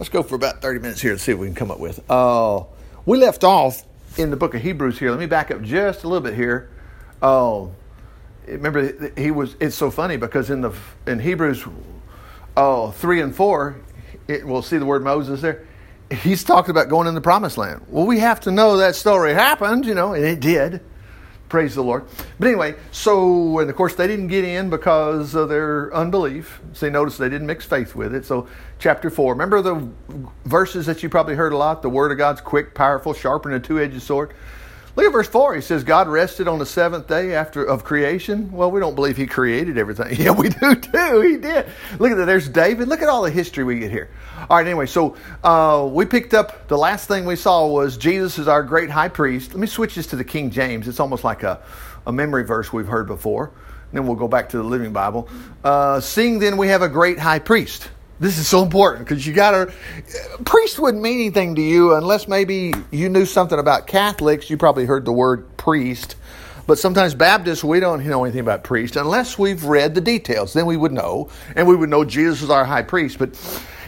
Let's go for about 30 minutes here and see what we can come up with. Uh, we left off in the book of Hebrews here. Let me back up just a little bit here. Uh, remember, he was. It's so funny because in the in Hebrews uh, three and four, it, we'll see the word Moses there. He's talking about going in the promised land. Well, we have to know that story happened, you know, and it did. Praise the Lord. But anyway, so, and of course, they didn't get in because of their unbelief. See, notice they didn't mix faith with it. So, chapter 4. Remember the verses that you probably heard a lot? The Word of God's quick, powerful, sharper than a two edged sword. Look at verse 4. He says, God rested on the seventh day after of creation. Well, we don't believe he created everything. Yeah, we do too. He did. Look at that. There's David. Look at all the history we get here. All right, anyway, so uh, we picked up the last thing we saw was Jesus is our great high priest. Let me switch this to the King James. It's almost like a, a memory verse we've heard before. then we'll go back to the Living Bible. Uh, Seeing then we have a great high priest. This is so important because you got to. Priest wouldn't mean anything to you unless maybe you knew something about Catholics. You probably heard the word priest. But sometimes Baptists, we don't know anything about priest unless we've read the details. Then we would know, and we would know Jesus is our high priest. But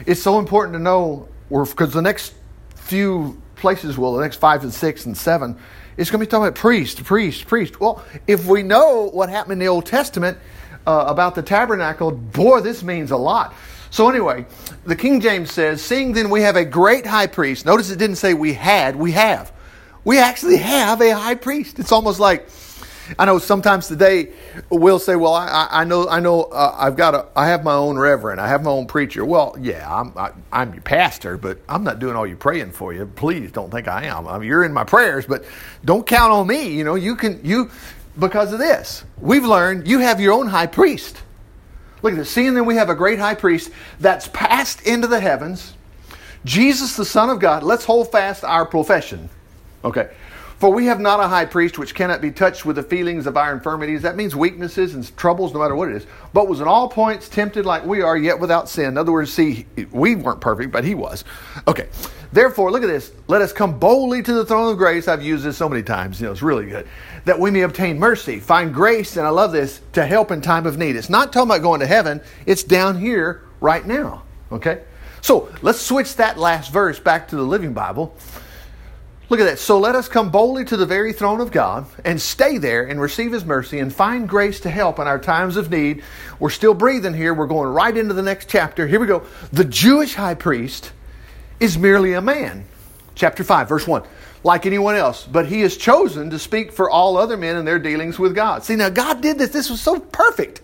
it's so important to know, because the next few places, will, the next five and six and seven, it's going to be talking about priest, priest, priest. Well, if we know what happened in the Old Testament uh, about the tabernacle, boy, this means a lot. So, anyway, the King James says, Seeing then we have a great high priest. Notice it didn't say we had, we have. We actually have a high priest. It's almost like, I know sometimes today we'll say, "Well, I, I know, I know, uh, I've got a, I have my own reverend, I have my own preacher." Well, yeah, I'm, I, am i am your pastor, but I'm not doing all your praying for you. Please don't think I am. I mean, you're in my prayers, but don't count on me. You know, you can you because of this. We've learned you have your own high priest. Look at this. Seeing that we have a great high priest that's passed into the heavens, Jesus, the Son of God, let's hold fast our profession. Okay. For we have not a high priest which cannot be touched with the feelings of our infirmities. That means weaknesses and troubles, no matter what it is. But was in all points tempted like we are, yet without sin. In other words, see, we weren't perfect, but he was. Okay. Therefore, look at this. Let us come boldly to the throne of grace. I've used this so many times. You know, it's really good. That we may obtain mercy, find grace, and I love this, to help in time of need. It's not talking about going to heaven. It's down here right now. Okay. So let's switch that last verse back to the Living Bible. Look at that. So let us come boldly to the very throne of God and stay there and receive His mercy and find grace to help in our times of need. We're still breathing here. We're going right into the next chapter. Here we go. The Jewish high priest is merely a man. Chapter 5, verse 1. Like anyone else, but he is chosen to speak for all other men in their dealings with God. See, now God did this. This was so perfect.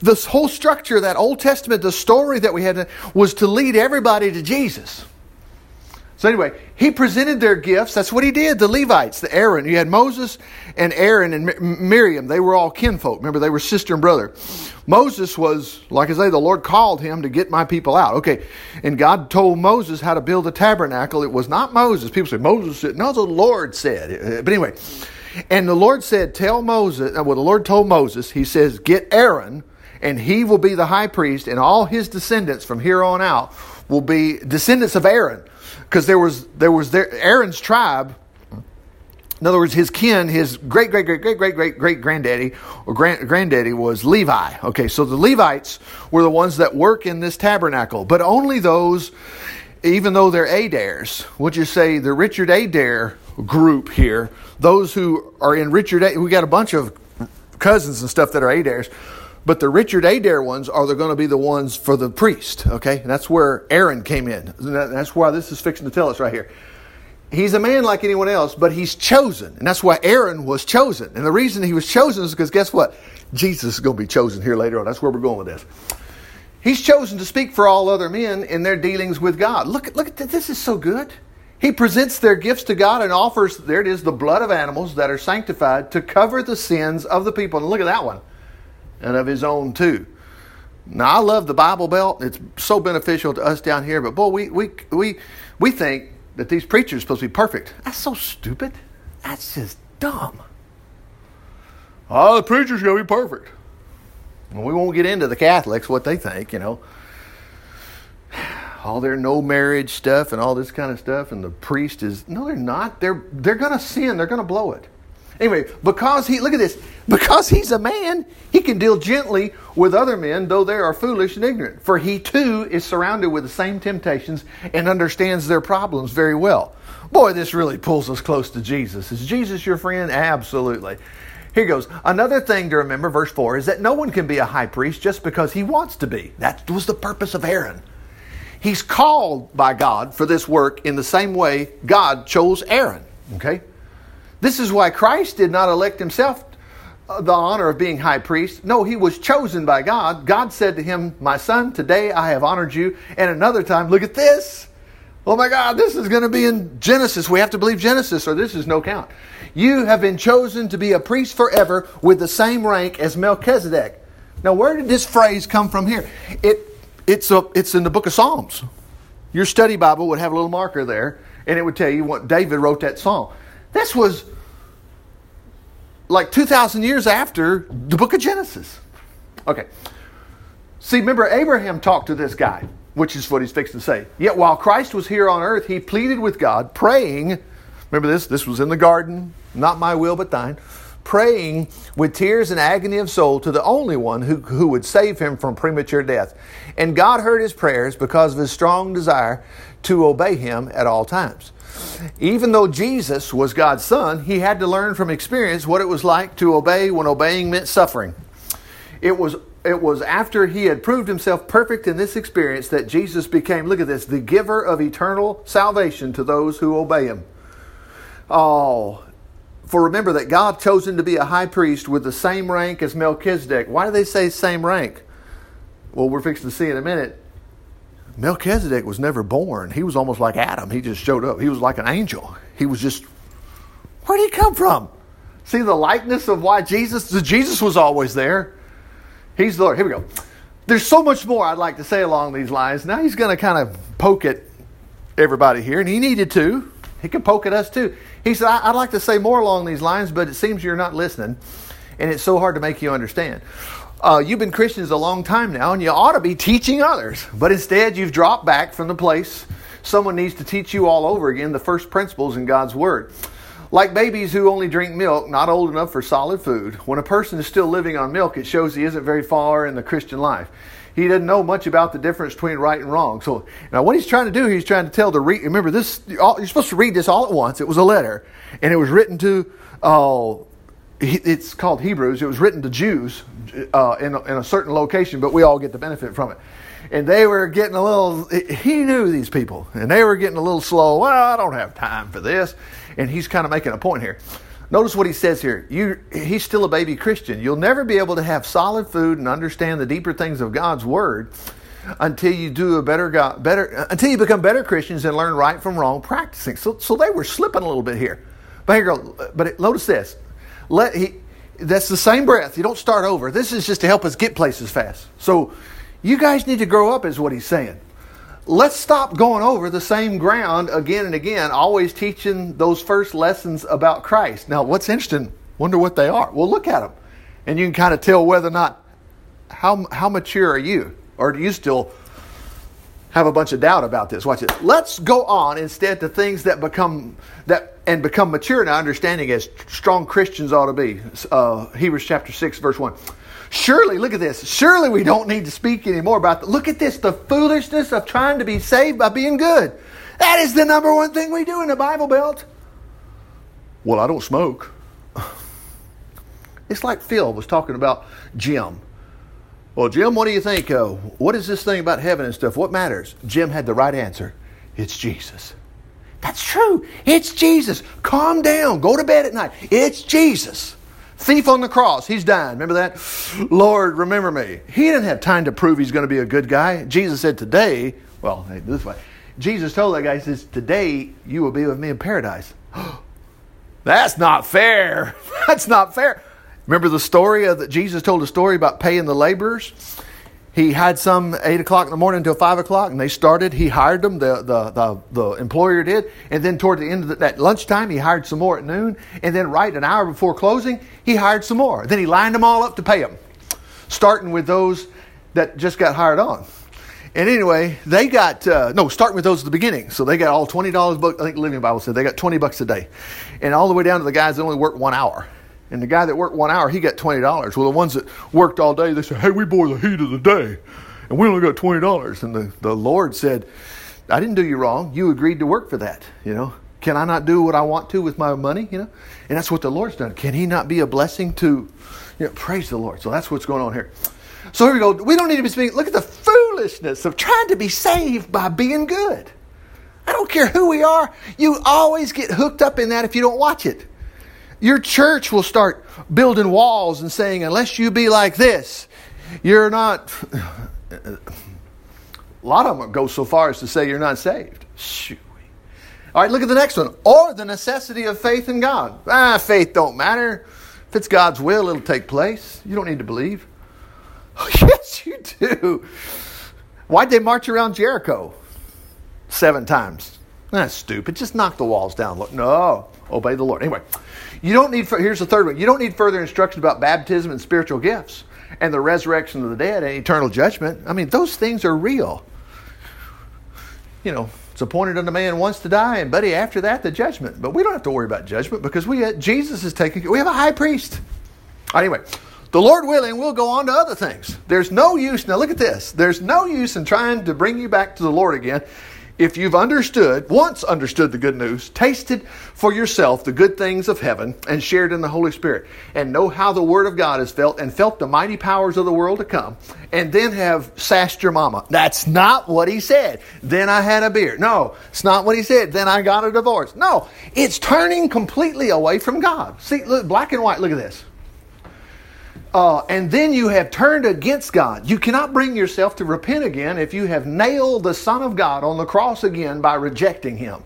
This whole structure that Old Testament, the story that we had, was to lead everybody to Jesus. So anyway, he presented their gifts. That's what he did. The Levites, the Aaron. You had Moses and Aaron and Miriam. They were all kinfolk. Remember, they were sister and brother. Moses was, like I say, the Lord called him to get my people out. Okay, and God told Moses how to build a tabernacle. It was not Moses. People say Moses said. No, the Lord said. But anyway, and the Lord said, "Tell Moses." Uh, well, the Lord told Moses. He says, "Get Aaron." And he will be the high priest, and all his descendants from here on out will be descendants of Aaron because there was there was there, Aaron's tribe. In other words, his kin, his great great great great great great great granddaddy or grand, granddaddy was Levi. Okay, so the Levites were the ones that work in this tabernacle, but only those, even though they're Adairs. Would you say the Richard Adair group here? Those who are in Richard, we got a bunch of cousins and stuff that are Adairs. But the Richard Adair ones are they're going to be the ones for the priest, okay? And that's where Aaron came in. That's why this is fixing to tell us right here. He's a man like anyone else, but he's chosen. And that's why Aaron was chosen. And the reason he was chosen is because guess what? Jesus is going to be chosen here later on. That's where we're going with this. He's chosen to speak for all other men in their dealings with God. Look, look at this. This is so good. He presents their gifts to God and offers, there it is, the blood of animals that are sanctified to cover the sins of the people. And look at that one and of his own too. Now I love the Bible Belt; it's so beneficial to us down here. But boy, we we we we think that these preachers are supposed to be perfect. That's so stupid. That's just dumb. Oh, the preacher's gonna be perfect. Well, we won't get into the Catholics what they think, you know. All their no marriage stuff and all this kind of stuff, and the priest is no, they're not. They're they're gonna sin. They're gonna blow it. Anyway, because he, look at this, because he's a man, he can deal gently with other men, though they are foolish and ignorant. For he too is surrounded with the same temptations and understands their problems very well. Boy, this really pulls us close to Jesus. Is Jesus your friend? Absolutely. Here goes. Another thing to remember, verse 4, is that no one can be a high priest just because he wants to be. That was the purpose of Aaron. He's called by God for this work in the same way God chose Aaron. Okay? This is why Christ did not elect himself uh, the honor of being high priest. No, he was chosen by God. God said to him, My son, today I have honored you. And another time, look at this. Oh my God, this is going to be in Genesis. We have to believe Genesis or this is no count. You have been chosen to be a priest forever with the same rank as Melchizedek. Now, where did this phrase come from here? It, it's, a, it's in the book of Psalms. Your study Bible would have a little marker there, and it would tell you what David wrote that psalm. This was like 2,000 years after the book of Genesis. Okay. See, remember, Abraham talked to this guy, which is what he's fixing to say. Yet while Christ was here on earth, he pleaded with God, praying. Remember this? This was in the garden. Not my will, but thine. Praying with tears and agony of soul to the only one who, who would save him from premature death. And God heard his prayers because of his strong desire to obey him at all times. Even though Jesus was God's son, he had to learn from experience what it was like to obey when obeying meant suffering. It was it was after he had proved himself perfect in this experience that Jesus became, look at this, the giver of eternal salvation to those who obey him. Oh, for remember that God chose him to be a high priest with the same rank as Melchizedek. Why do they say same rank? Well, we're fixing to see in a minute. Melchizedek was never born. He was almost like Adam. He just showed up. He was like an angel. He was just, where did he come from? See the likeness of why Jesus, Jesus was always there. He's the Lord. Here we go. There's so much more I'd like to say along these lines. Now he's going to kind of poke at everybody here, and he needed to. He can poke at us too. He said, I'd like to say more along these lines, but it seems you're not listening, and it's so hard to make you understand uh, you've been Christians a long time now, and you ought to be teaching others. But instead, you've dropped back from the place someone needs to teach you all over again the first principles in God's Word. Like babies who only drink milk, not old enough for solid food, when a person is still living on milk, it shows he isn't very far in the Christian life. He doesn't know much about the difference between right and wrong. So now, what he's trying to do, he's trying to tell the read. Remember, this you're supposed to read this all at once. It was a letter, and it was written to uh, it's called Hebrews. It was written to Jews uh, in, a, in a certain location, but we all get the benefit from it. And they were getting a little, he knew these people, and they were getting a little slow. Well, I don't have time for this. And he's kind of making a point here. Notice what he says here. You, he's still a baby Christian. You'll never be able to have solid food and understand the deeper things of God's Word until you do a better, God, better until you become better Christians and learn right from wrong practicing. So, so they were slipping a little bit here. But here, but notice this. Let he, that's the same breath. You don't start over. This is just to help us get places fast. So you guys need to grow up, is what he's saying. Let's stop going over the same ground again and again, always teaching those first lessons about Christ. Now, what's interesting, wonder what they are. Well, look at them, and you can kind of tell whether or not how, how mature are you, or do you still have a bunch of doubt about this. Watch it. Let's go on instead to things that become that and become mature in our understanding as strong Christians ought to be. Uh, Hebrews chapter six, verse one. Surely, look at this. Surely we don't need to speak anymore about. The, look at this. The foolishness of trying to be saved by being good. That is the number one thing we do in the Bible Belt. Well, I don't smoke. It's like Phil was talking about Jim well, Jim, what do you think? Uh, what is this thing about heaven and stuff? What matters? Jim had the right answer. It's Jesus. That's true. It's Jesus. Calm down. Go to bed at night. It's Jesus. Thief on the cross. He's dying. Remember that? Lord, remember me. He didn't have time to prove he's going to be a good guy. Jesus said, Today, well, this way. Jesus told that guy, He says, Today you will be with me in paradise. That's not fair. That's not fair. Remember the story of that Jesus told a story about paying the laborers? He had some eight o'clock in the morning until five o'clock, and they started. He hired them, the, the, the, the employer did, and then toward the end of the, that lunchtime, he hired some more at noon, and then right an hour before closing, he hired some more. Then he lined them all up to pay them, starting with those that just got hired on. And anyway, they got uh, no starting with those at the beginning. So they got all twenty dollars. I think the Living Bible said they got twenty bucks a day, and all the way down to the guys that only worked one hour. And the guy that worked one hour, he got twenty dollars. Well, the ones that worked all day, they said, "Hey, we bore the heat of the day, and we only got twenty dollars." And the, the Lord said, "I didn't do you wrong. You agreed to work for that. You know, can I not do what I want to with my money? You know, and that's what the Lord's done. Can He not be a blessing to, you know, praise the Lord. So that's what's going on here. So here we go. We don't need to be speaking. Look at the foolishness of trying to be saved by being good. I don't care who we are. You always get hooked up in that if you don't watch it. Your church will start building walls and saying, unless you be like this, you're not. A lot of them go so far as to say you're not saved. Shoot. All right, look at the next one. Or the necessity of faith in God. Ah, faith don't matter. If it's God's will, it'll take place. You don't need to believe. Oh, yes, you do. Why'd they march around Jericho seven times? That's stupid. Just knock the walls down. Look, no, obey the Lord. Anyway, you don't need. Here's the third one. You don't need further instruction about baptism and spiritual gifts and the resurrection of the dead and eternal judgment. I mean, those things are real. You know, it's appointed unto man once to die, and buddy, after that, the judgment. But we don't have to worry about judgment because we uh, Jesus is taking. We have a high priest. Anyway, the Lord willing, we'll go on to other things. There's no use, now look at this. There's no use in trying to bring you back to the Lord again if you've understood, once understood the good news, tasted for yourself the good things of heaven, and shared in the Holy Spirit, and know how the Word of God is felt, and felt the mighty powers of the world to come, and then have sassed your mama. That's not what he said. Then I had a beer. No, it's not what he said. Then I got a divorce. No, it's turning completely away from God. See, look, black and white, look at this uh, and then you have turned against God. You cannot bring yourself to repent again if you have nailed the Son of God on the cross again by rejecting Him.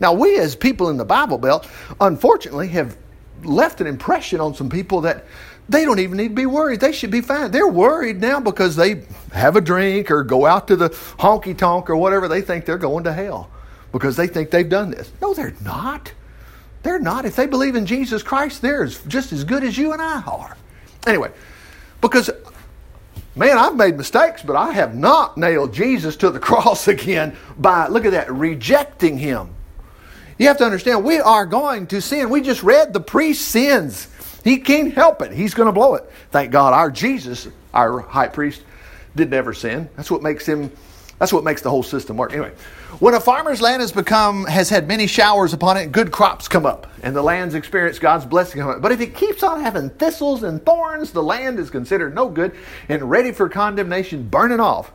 Now, we as people in the Bible Belt, unfortunately, have left an impression on some people that they don't even need to be worried. They should be fine. They're worried now because they have a drink or go out to the honky tonk or whatever. They think they're going to hell because they think they've done this. No, they're not. They're not. If they believe in Jesus Christ, they're just as good as you and I are. Anyway, because man, I've made mistakes, but I have not nailed Jesus to the cross again by, look at that, rejecting him. You have to understand, we are going to sin. We just read the priest sins. He can't help it. He's going to blow it. Thank God our Jesus, our high priest, did never sin. That's what makes him, that's what makes the whole system work. Anyway, when a farmer's land has become has had many showers upon it, good crops come up, and the land's experienced God's blessing on it. But if it keeps on having thistles and thorns, the land is considered no good and ready for condemnation, burning off.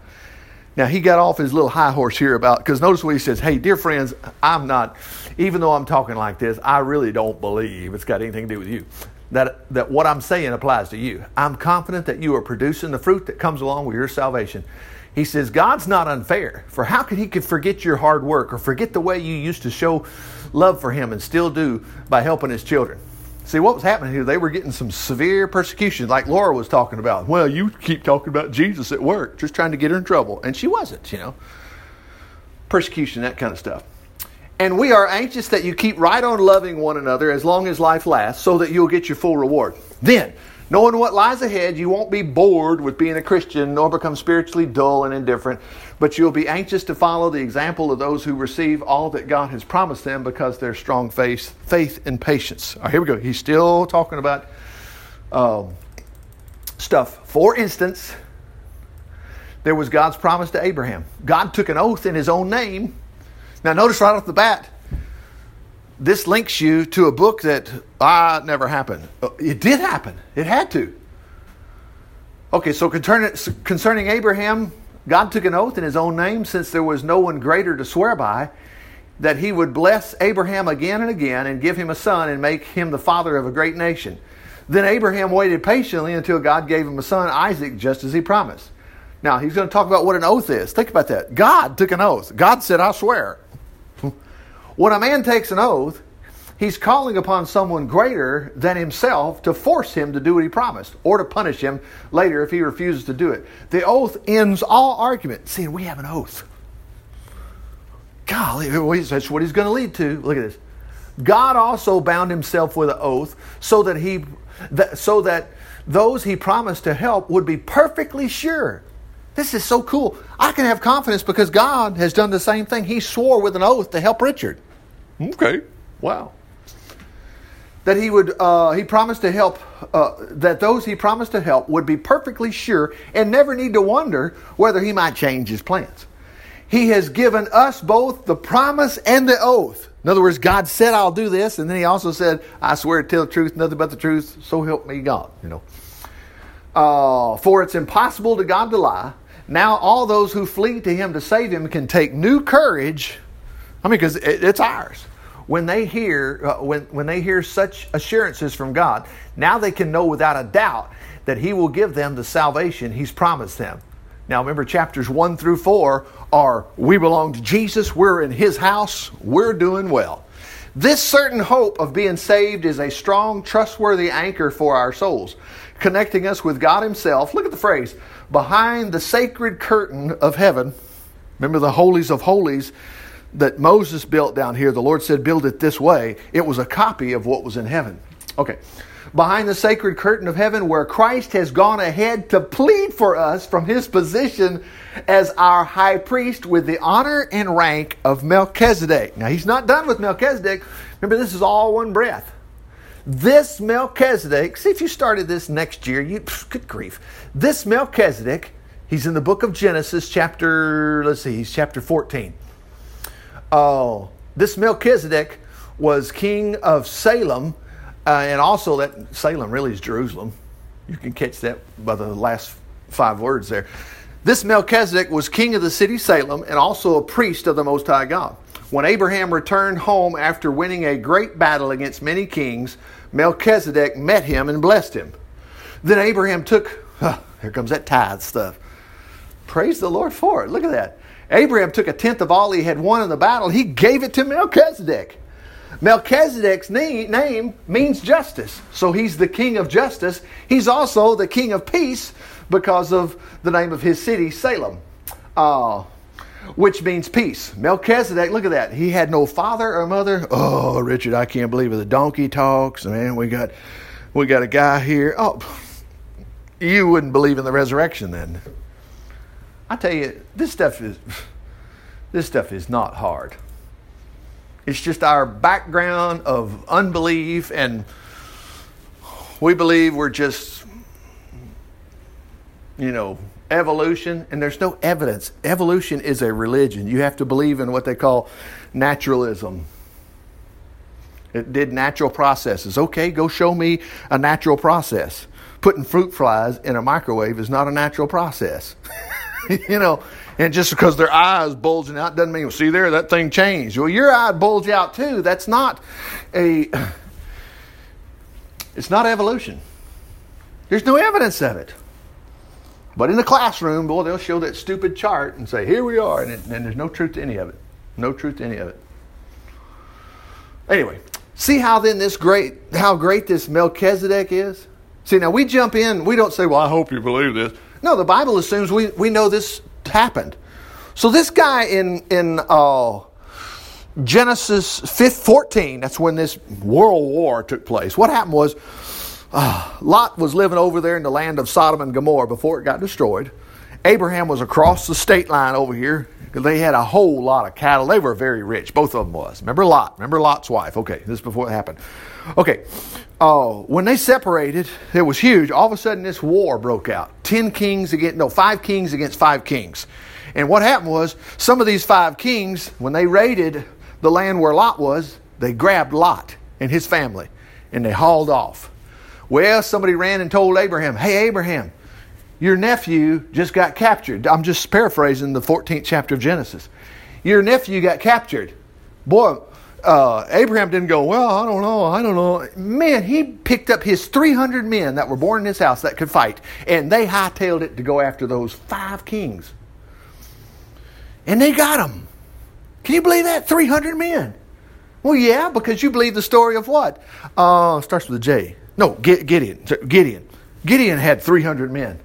Now he got off his little high horse here about because notice what he says. Hey, dear friends, I'm not. Even though I'm talking like this, I really don't believe it's got anything to do with you. That that what I'm saying applies to you. I'm confident that you are producing the fruit that comes along with your salvation. He says, God's not unfair, for how could He could forget your hard work or forget the way you used to show love for Him and still do by helping His children? See, what was happening here, they were getting some severe persecution, like Laura was talking about. Well, you keep talking about Jesus at work, just trying to get her in trouble. And she wasn't, you know. Persecution, that kind of stuff. And we are anxious that you keep right on loving one another as long as life lasts, so that you'll get your full reward. Then, Knowing what lies ahead, you won't be bored with being a Christian nor become spiritually dull and indifferent, but you'll be anxious to follow the example of those who receive all that God has promised them because their strong faith, faith and patience. All right, here we go. He's still talking about um, stuff. For instance, there was God's promise to Abraham. God took an oath in his own name. Now, notice right off the bat, this links you to a book that ah never happened. Uh, it did happen. It had to. Okay, so concerning Abraham, God took an oath in his own name, since there was no one greater to swear by, that he would bless Abraham again and again and give him a son and make him the father of a great nation. Then Abraham waited patiently until God gave him a son, Isaac, just as he promised. Now, he's going to talk about what an oath is. Think about that. God took an oath. God said, I swear. When a man takes an oath, he's calling upon someone greater than himself to force him to do what he promised or to punish him later if he refuses to do it. The oath ends all argument. See, we have an oath. Golly, that's what he's going to lead to. Look at this. God also bound himself with an oath so that he that, so that those he promised to help would be perfectly sure This is so cool. I can have confidence because God has done the same thing. He swore with an oath to help Richard. Okay, wow. That he would, uh, he promised to help, uh, that those he promised to help would be perfectly sure and never need to wonder whether he might change his plans. He has given us both the promise and the oath. In other words, God said, I'll do this. And then he also said, I swear to tell the truth, nothing but the truth. So help me God, you know. Uh, for it's impossible to God to lie. Now all those who flee to him to save him can take new courage. I mean, because it, it's ours. When they hear uh, when when they hear such assurances from God, now they can know without a doubt that He will give them the salvation He's promised them. Now remember, chapters one through four are we belong to Jesus, we're in His house, we're doing well. This certain hope of being saved is a strong, trustworthy anchor for our souls, connecting us with God Himself. Look at the phrase behind the sacred curtain of heaven. Remember the holies of holies that Moses built down here. The Lord said, Build it this way. It was a copy of what was in heaven. Okay. Behind the sacred curtain of heaven, where Christ has gone ahead to plead for us from his position as our high priest with the honor and rank of Melchizedek. Now, he's not done with Melchizedek. Remember, this is all one breath. This Melchizedek, see if you started this next year, you good grief. This Melchizedek, he's in the book of Genesis, chapter, let's see, he's chapter 14. Oh, this Melchizedek was king of Salem, uh, and also that Salem really is Jerusalem. You can catch that by the last five words there. This Melchizedek was king of the city Salem and also a priest of the Most High God. When Abraham returned home after winning a great battle against many kings, Melchizedek met him and blessed him. Then Abraham took, oh, here comes that tithe stuff. Praise the Lord for it. Look at that. Abraham took a tenth of all he had won in the battle. He gave it to Melchizedek. Melchizedek's name means justice. So he's the king of justice. He's also the king of peace because of the name of his city, Salem. Uh, which means peace. Melchizedek, look at that. He had no father or mother. Oh, Richard, I can't believe it. The donkey talks. Man, we got we got a guy here. Oh, you wouldn't believe in the resurrection then. I tell you, this stuff is this stuff is not hard. It's just our background of unbelief and we believe we're just you know evolution, and there's no evidence. Evolution is a religion. You have to believe in what they call naturalism. It did natural processes. Okay, go show me a natural process. Putting fruit flies in a microwave is not a natural process. you know, and just because their eyes bulging out doesn't mean, well, see there, that thing changed. Well, your eye bulge out too. That's not a, it's not evolution. There's no evidence of it. But in the classroom, boy, they'll show that stupid chart and say, here we are. And, it, and there's no truth to any of it. No truth to any of it. Anyway, see how then this great, how great this Melchizedek is? See, now we jump in, we don't say, well, I hope you believe this. No, the Bible assumes we, we know this happened. So this guy in, in uh, Genesis 14, that's when this world war took place. What happened was, uh, Lot was living over there in the land of Sodom and Gomorrah before it got destroyed. Abraham was across the state line over here. They had a whole lot of cattle. They were very rich. Both of them was. Remember Lot? Remember Lot's wife? Okay, this is before it happened. Okay, uh, when they separated, it was huge. All of a sudden, this war broke out. Ten kings against no, five kings against five kings. And what happened was, some of these five kings, when they raided the land where Lot was, they grabbed Lot and his family, and they hauled off. Well, somebody ran and told Abraham, Hey, Abraham, your nephew just got captured. I'm just paraphrasing the 14th chapter of Genesis. Your nephew got captured. Boy, uh, Abraham didn't go, Well, I don't know, I don't know. Man, he picked up his 300 men that were born in his house that could fight, and they hightailed it to go after those five kings. And they got them. Can you believe that? 300 men. Well, yeah, because you believe the story of what? Uh, starts with a J. No, Gideon. Gideon. Gideon had 300 men.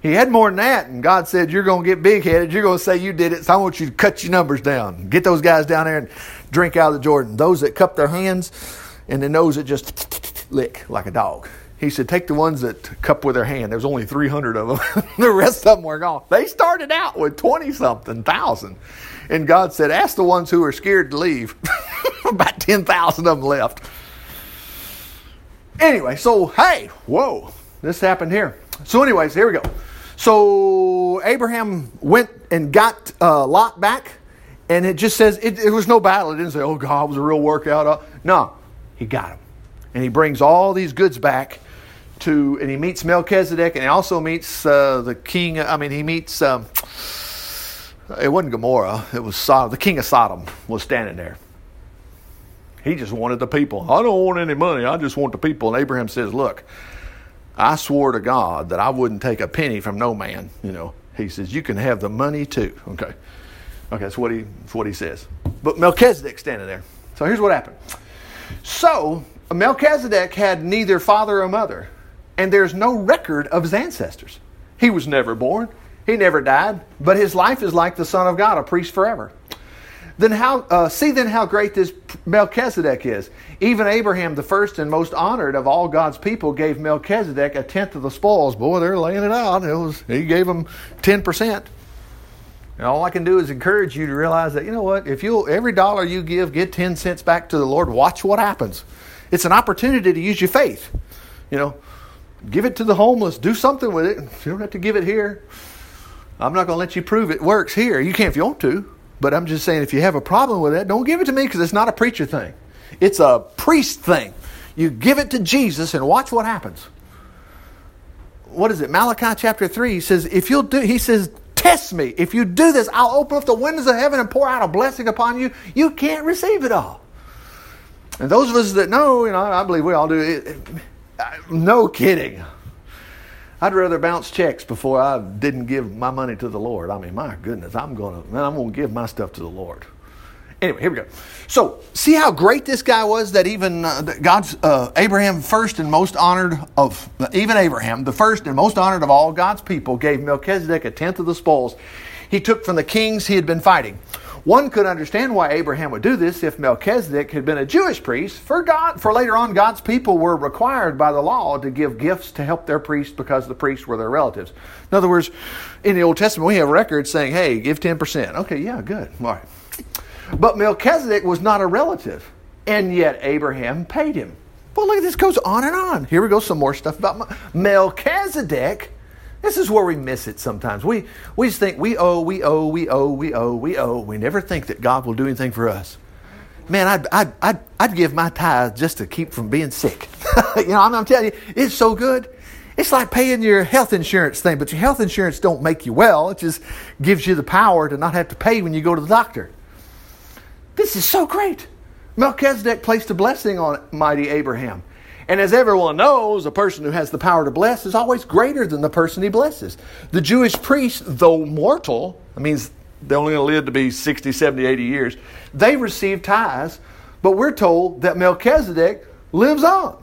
He had more than that, and God said, You're going to get big headed. You're going to say you did it, so I want you to cut your numbers down. Get those guys down there and drink out of the Jordan. Those that cup their hands, and the nose that just lick like a dog. He said, take the ones that cup with their hand. There was only 300 of them. the rest of them were gone. They started out with 20 something thousand. And God said, ask the ones who are scared to leave. About 10,000 of them left. Anyway, so hey, whoa, this happened here. So, anyways, here we go. So Abraham went and got uh, Lot back, and it just says it, it, was no battle. It didn't say, "Oh God, it was a real workout." Uh, no, he got him, and he brings all these goods back to, and he meets Melchizedek, and he also meets uh, the king. I mean, he meets. Um, it wasn't Gomorrah; it was Sodom. The king of Sodom was standing there. He just wanted the people. I don't want any money. I just want the people. And Abraham says, "Look." I swore to God that I wouldn't take a penny from no man. You know, he says, You can have the money too. Okay. Okay, that's what he, that's what he says. But Melchizedek standing there. So here's what happened. So Melchizedek had neither father or mother, and there's no record of his ancestors. He was never born, he never died, but his life is like the Son of God, a priest forever. Then how uh, see then how great this Melchizedek is. Even Abraham, the first and most honored of all God's people, gave Melchizedek a tenth of the spoils. Boy, they're laying it out. It was he gave them ten percent. And all I can do is encourage you to realize that you know what, if you every dollar you give, get ten cents back to the Lord. Watch what happens. It's an opportunity to use your faith. You know, give it to the homeless. Do something with it. You don't have to give it here. I'm not going to let you prove it works here. You can if you want to. But I'm just saying, if you have a problem with it, don't give it to me because it's not a preacher thing. It's a priest thing. You give it to Jesus and watch what happens. What is it? Malachi chapter 3 he says, if you'll do, he says, test me. If you do this, I'll open up the windows of heaven and pour out a blessing upon you. You can't receive it all. And those of us that know, you know, I believe we all do it. No kidding. I'd rather bounce checks before I didn't give my money to the Lord. I mean, my goodness, I'm going to, I'm to give my stuff to the Lord. Anyway, here we go. So, see how great this guy was that even uh, God's uh, Abraham, first and most honored of even Abraham, the first and most honored of all God's people, gave Melchizedek a tenth of the spoils he took from the kings he had been fighting. One could understand why Abraham would do this if Melchizedek had been a Jewish priest. For God, for later on, God's people were required by the law to give gifts to help their priests because the priests were their relatives. In other words, in the Old Testament, we have records saying, "Hey, give ten percent." Okay, yeah, good, all right. But Melchizedek was not a relative, and yet Abraham paid him. Well, look at this goes on and on. Here we go, some more stuff about Melchizedek this is where we miss it sometimes. We, we just think we owe, we owe, we owe, we owe, we owe. We never think that God will do anything for us. Man, I'd, I'd, I'd, I'd give my tithe just to keep from being sick. you know, I'm, I'm telling you, it's so good. It's like paying your health insurance thing, but your health insurance don't make you well. It just gives you the power to not have to pay when you go to the doctor. This is so great. Melchizedek placed a blessing on mighty Abraham. And as everyone knows, a person who has the power to bless is always greater than the person he blesses. The Jewish priest, though mortal, I mean, they're only going to live to be 60, 70, 80 years, they receive tithes, but we're told that Melchizedek lives on.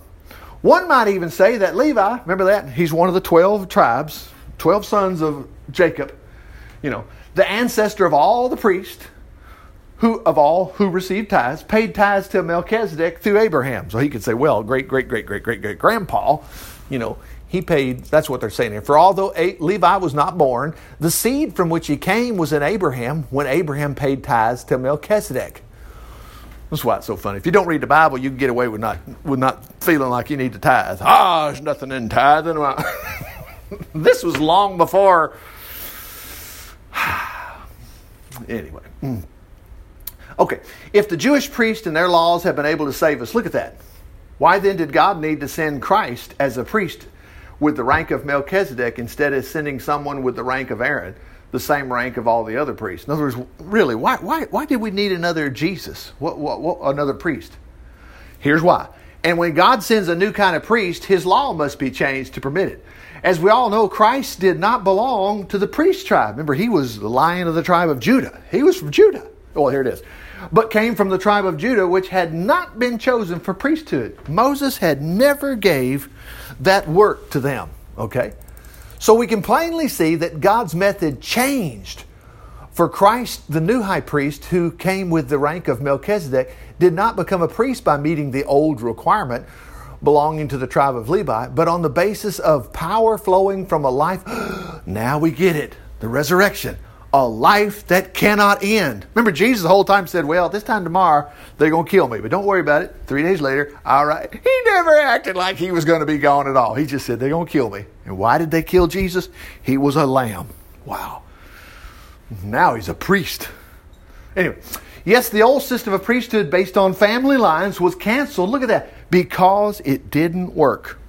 One might even say that Levi, remember that? He's one of the 12 tribes, 12 sons of Jacob, you know, the ancestor of all the priests who of all who received tithes paid tithes to Melchizedek through Abraham. So he could say, well, great, great, great, great, great, great grandpa, you know, he paid, that's what they're saying here. For although Levi was not born, the seed from which he came was in Abraham when Abraham paid tithes to Melchizedek. That's why it's so funny. If you don't read the Bible, you can get away with not, with not feeling like you need to tithe. Ah, there's nothing in tithing. this was long before. anyway. Okay, if the Jewish priests and their laws have been able to save us, look at that. Why then did God need to send Christ as a priest with the rank of Melchizedek instead of sending someone with the rank of Aaron, the same rank of all the other priests? In other words, really, why, why, why did we need another Jesus? What, what, what, another priest? Here's why. And when God sends a new kind of priest, his law must be changed to permit it. As we all know, Christ did not belong to the priest tribe. Remember, he was the lion of the tribe of Judah. He was from Judah. Well, here it is but came from the tribe of Judah, which had not been chosen for priesthood. Moses had never gave that work to them. Okay? So we can plainly see that God's method changed. For Christ, the new high priest, who came with the rank of Melchizedek, did not become a priest by meeting the old requirement, belonging to the tribe of Levi, but on the basis of power flowing from a life. now we get it the resurrection, a life that cannot end. Remember, Jesus the whole time said, Well, this time tomorrow, they're going to kill me, but don't worry about it. Three days later, all right. He never acted like he was going to be gone at all. He just said, They're going to kill me. And why did they kill Jesus? He was a lamb. Wow. Now he's a priest. Anyway, yes, the old system of priesthood based on family lines was canceled. Look at that. Because it didn't work.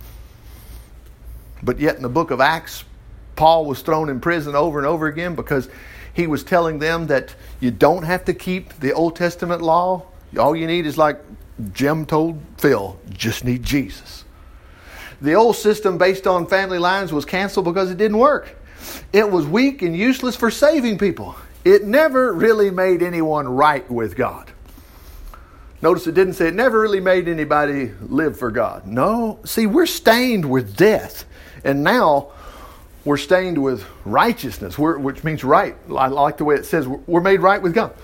But yet, in the book of Acts, Paul was thrown in prison over and over again because he was telling them that you don't have to keep the Old Testament law. All you need is like Jim told Phil, just need Jesus. The old system based on family lines was canceled because it didn't work. It was weak and useless for saving people. It never really made anyone right with God. Notice it didn't say it never really made anybody live for God. No, see, we're stained with death. And now we're stained with righteousness, which means right. I like the way it says we're made right with God.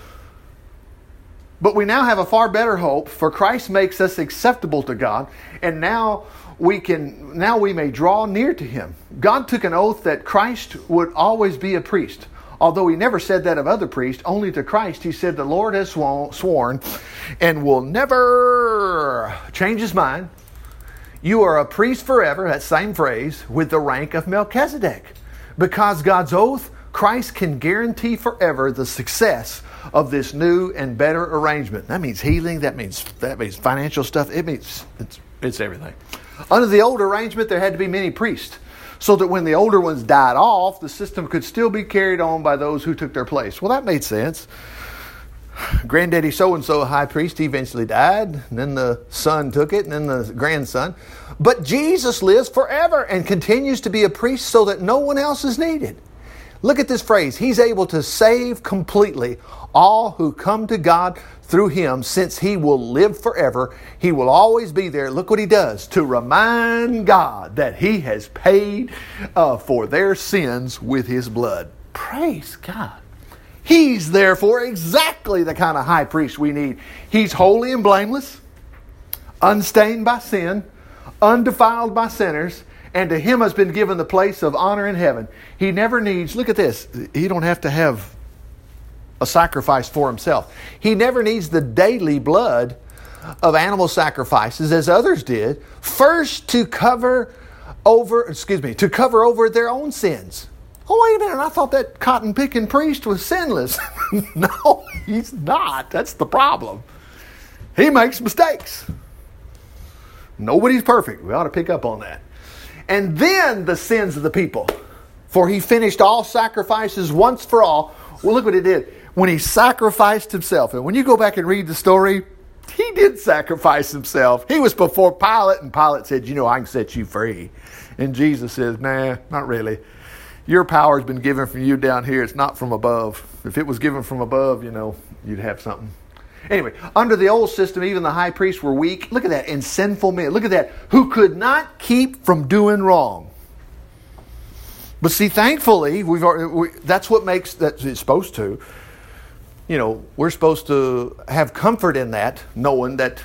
But we now have a far better hope, for Christ makes us acceptable to God, and now we can now we may draw near to him. God took an oath that Christ would always be a priest. Although he never said that of other priests, only to Christ he said, The Lord has sworn and will never change his mind. You are a priest forever, that same phrase, with the rank of Melchizedek. Because God's oath, Christ can guarantee forever the success of this new and better arrangement. That means healing, that means that means financial stuff, it means it's, it's everything. Under the old arrangement, there had to be many priests so that when the older ones died off, the system could still be carried on by those who took their place. Well, that made sense. Granddaddy so and so, high priest, he eventually died, and then the son took it, and then the grandson. But Jesus lives forever and continues to be a priest so that no one else is needed. Look at this phrase He's able to save completely all who come to God through him, since he will live forever. He will always be there. Look what he does to remind God that he has paid uh, for their sins with his blood. Praise God. He's therefore exactly the kind of high priest we need. He's holy and blameless, unstained by sin, undefiled by sinners, and to him has been given the place of honor in heaven. He never needs, look at this, he don't have to have a sacrifice for himself. He never needs the daily blood of animal sacrifices as others did, first to cover over, excuse me, to cover over their own sins. Oh, wait a minute, I thought that cotton picking priest was sinless. no, he's not. That's the problem. He makes mistakes. Nobody's perfect. We ought to pick up on that. And then the sins of the people. For he finished all sacrifices once for all. Well, look what he did when he sacrificed himself. And when you go back and read the story, he did sacrifice himself. He was before Pilate, and Pilate said, You know, I can set you free. And Jesus says, Nah, not really. Your power has been given from you down here. It's not from above. If it was given from above, you know, you'd have something. Anyway, under the old system, even the high priests were weak. Look at that, and sinful men. Look at that, who could not keep from doing wrong. But see, thankfully, we've we, that's what makes that it's supposed to you know, we're supposed to have comfort in that, knowing that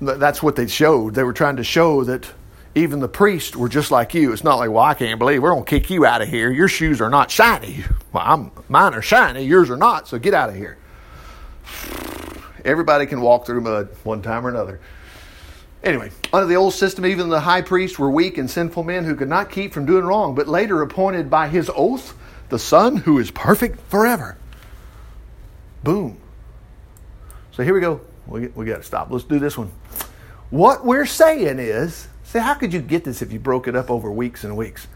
that's what they showed. They were trying to show that even the priests were just like you. It's not like, well, I can't believe we're going to kick you out of here. Your shoes are not shiny. Well, I'm, mine are shiny, yours are not, so get out of here. Everybody can walk through mud one time or another. Anyway, under the old system, even the high priests were weak and sinful men who could not keep from doing wrong, but later appointed by his oath the Son who is perfect forever. Boom. So here we go. We, we got to stop. Let's do this one. What we're saying is, say, how could you get this if you broke it up over weeks and weeks?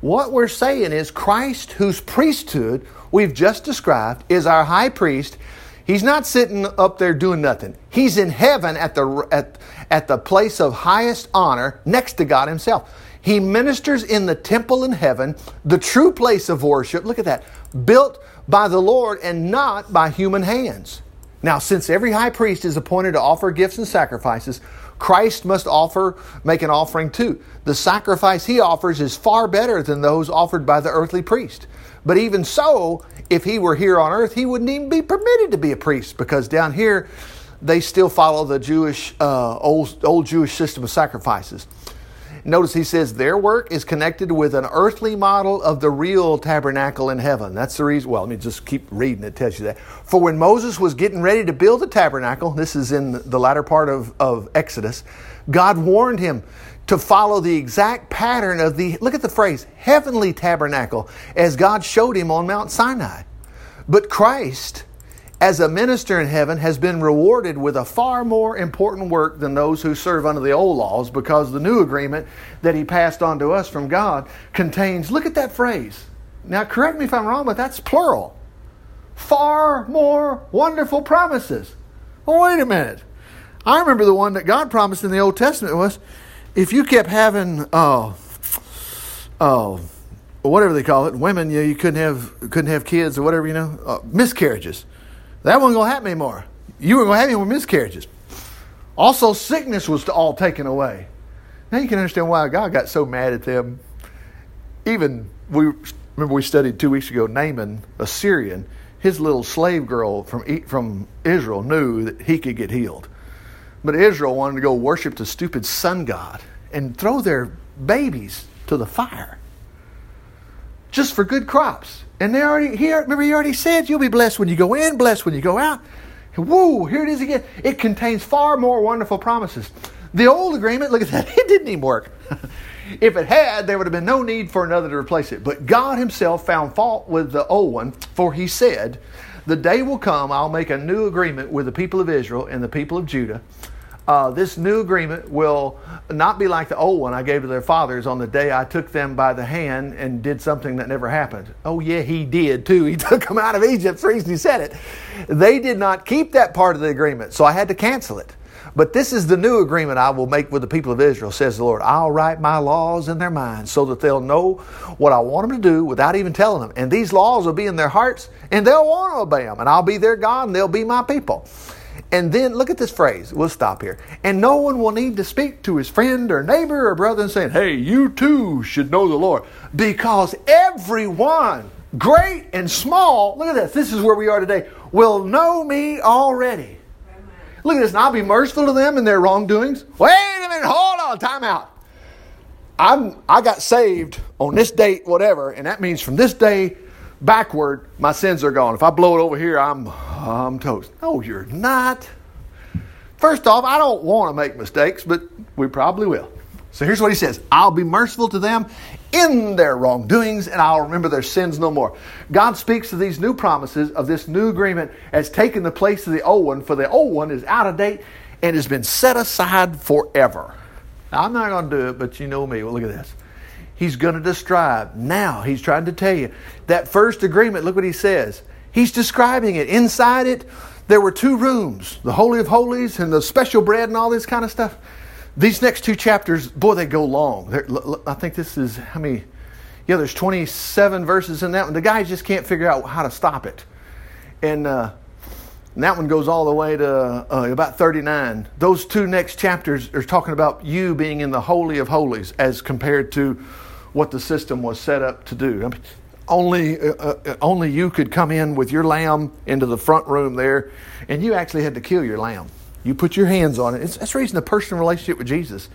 What we're saying is Christ, whose priesthood we've just described, is our high priest. He's not sitting up there doing nothing. He's in heaven at the, at, at the place of highest honor next to God Himself. He ministers in the temple in heaven, the true place of worship. Look at that. Built by the Lord and not by human hands. Now, since every high priest is appointed to offer gifts and sacrifices, Christ must offer, make an offering too. The sacrifice he offers is far better than those offered by the earthly priest. But even so, if he were here on earth, he wouldn't even be permitted to be a priest because down here, they still follow the Jewish uh, old old Jewish system of sacrifices. Notice he says their work is connected with an earthly model of the real tabernacle in heaven. That's the reason. Well, let me just keep reading. It tells you that. For when Moses was getting ready to build the tabernacle, this is in the latter part of, of Exodus, God warned him to follow the exact pattern of the, look at the phrase, heavenly tabernacle, as God showed him on Mount Sinai. But Christ, as a minister in heaven, has been rewarded with a far more important work than those who serve under the old laws because the new agreement that he passed on to us from God contains, look at that phrase. Now, correct me if I'm wrong, but that's plural. Far more wonderful promises. Well, wait a minute. I remember the one that God promised in the Old Testament was if you kept having, oh, oh, whatever they call it, women, you, know, you couldn't have couldn't have kids or whatever, you know, uh, miscarriages that wasn't going to happen anymore. You weren't going to have any more miscarriages. Also, sickness was all taken away. Now you can understand why God got so mad at them. Even we remember we studied two weeks ago Naaman, a Syrian. His little slave girl from from Israel knew that he could get healed, but Israel wanted to go worship the stupid sun god and throw their babies to the fire just for good crops. And they already here. remember he already said you'll be blessed when you go in, blessed when you go out. Whoa, here it is again. It contains far more wonderful promises. The old agreement, look at that, it didn't even work. if it had, there would have been no need for another to replace it. But God Himself found fault with the old one, for He said, The day will come, I'll make a new agreement with the people of Israel and the people of Judah uh, this new agreement will not be like the old one I gave to their fathers on the day I took them by the hand and did something that never happened. Oh, yeah, he did too. He took them out of Egypt. The reason he said it. They did not keep that part of the agreement, so I had to cancel it. But this is the new agreement I will make with the people of Israel, says the Lord. I'll write my laws in their minds so that they'll know what I want them to do without even telling them. And these laws will be in their hearts, and they'll want to obey them. And I'll be their God, and they'll be my people. And then look at this phrase. We'll stop here. And no one will need to speak to his friend or neighbor or brother and saying, Hey, you too should know the Lord. Because everyone, great and small, look at this. This is where we are today, will know me already. Look at this. And I'll be merciful to them in their wrongdoings. Wait a minute. Hold on. Time out. I'm, I got saved on this date, whatever, and that means from this day backward, my sins are gone. If I blow it over here, I'm, I'm toast. No, you're not. First off, I don't want to make mistakes, but we probably will. So here's what he says I'll be merciful to them in their wrongdoings, and I'll remember their sins no more. God speaks of these new promises of this new agreement as taking the place of the old one, for the old one is out of date and has been set aside forever. Now, I'm not going to do it, but you know me. Well, look at this he's going to describe. Now, he's trying to tell you that first agreement, look what he says. He's describing it. Inside it, there were two rooms the Holy of Holies and the special bread and all this kind of stuff. These next two chapters, boy, they go long. They're, I think this is how many? Yeah, there's 27 verses in that one. The guys just can't figure out how to stop it. And, uh, and that one goes all the way to uh, about 39. Those two next chapters are talking about you being in the Holy of Holies as compared to what the system was set up to do. I mean, only, uh, uh, only you could come in with your lamb into the front room there, and you actually had to kill your lamb. You put your hands on it. It's, that's the reason the personal relationship with Jesus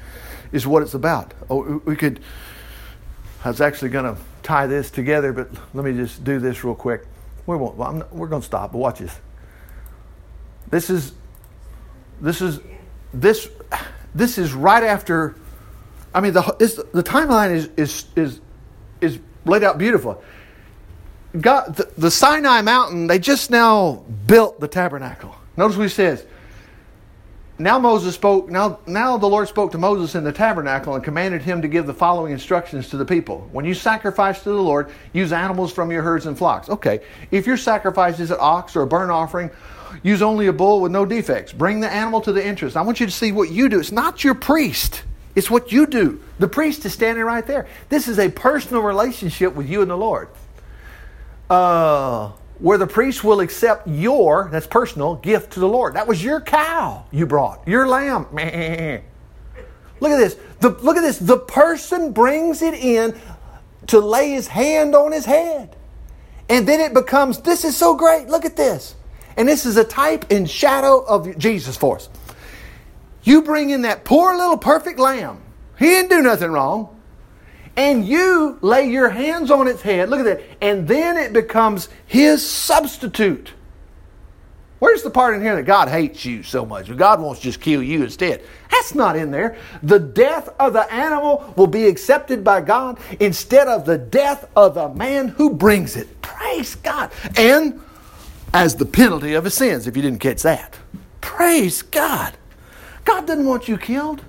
is what it's about. Oh, we could. I was actually going to tie this together, but let me just do this real quick. We won't. Not, we're going to stop. But watch this. This is. This is. This. This is right after I mean, the, the timeline is, is, is, is laid out beautiful. God, the, the Sinai mountain, they just now built the tabernacle. Notice what he says. Now Moses spoke, now, now the Lord spoke to Moses in the tabernacle and commanded him to give the following instructions to the people. When you sacrifice to the Lord, use animals from your herds and flocks. Okay, if your sacrifice is an ox or a burnt offering, use only a bull with no defects. Bring the animal to the entrance. I want you to see what you do. It's not your priest. It's what you do. The priest is standing right there. This is a personal relationship with you and the Lord. Uh, where the priest will accept your, that's personal, gift to the Lord. That was your cow you brought, your lamb. Look at this. The, look at this. The person brings it in to lay his hand on his head. And then it becomes, this is so great. Look at this. And this is a type and shadow of Jesus for us. You bring in that poor little perfect lamb. He didn't do nothing wrong. And you lay your hands on its head. Look at that. And then it becomes his substitute. Where's the part in here that God hates you so much? God wants to just kill you instead. That's not in there. The death of the animal will be accepted by God instead of the death of the man who brings it. Praise God. And as the penalty of his sins, if you didn't catch that. Praise God. God doesn't want you killed.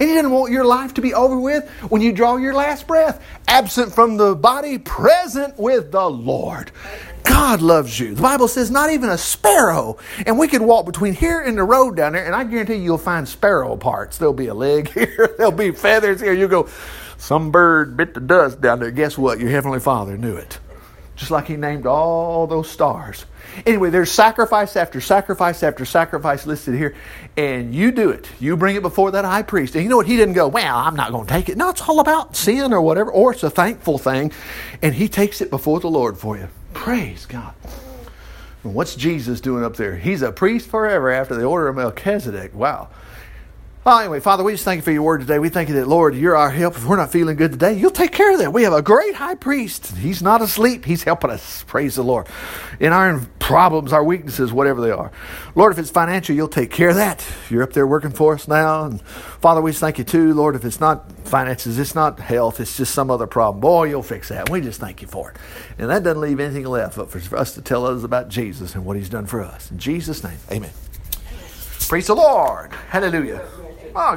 And He doesn't want your life to be over with when you draw your last breath. Absent from the body, present with the Lord. God loves you. The Bible says not even a sparrow. And we could walk between here and the road down there, and I guarantee you you'll find sparrow parts. There'll be a leg here, there'll be feathers here. You go, some bird bit the dust down there. Guess what? Your Heavenly Father knew it. Just like He named all those stars. Anyway, there's sacrifice after sacrifice after sacrifice listed here, and you do it. You bring it before that high priest. And you know what? He didn't go, Well, I'm not going to take it. No, it's all about sin or whatever, or it's a thankful thing. And he takes it before the Lord for you. Praise God. And what's Jesus doing up there? He's a priest forever after the order of Melchizedek. Wow. Well, anyway, Father, we just thank you for your word today. We thank you that, Lord, you're our help. If we're not feeling good today, you'll take care of that. We have a great high priest. He's not asleep, he's helping us. Praise the Lord. In our problems, our weaknesses, whatever they are. Lord, if it's financial, you'll take care of that. You're up there working for us now. And Father, we just thank you too, Lord, if it's not finances, it's not health, it's just some other problem. Boy, you'll fix that. We just thank you for it. And that doesn't leave anything left but for us to tell others about Jesus and what he's done for us. In Jesus' name, amen. Praise the Lord. Hallelujah. Oh,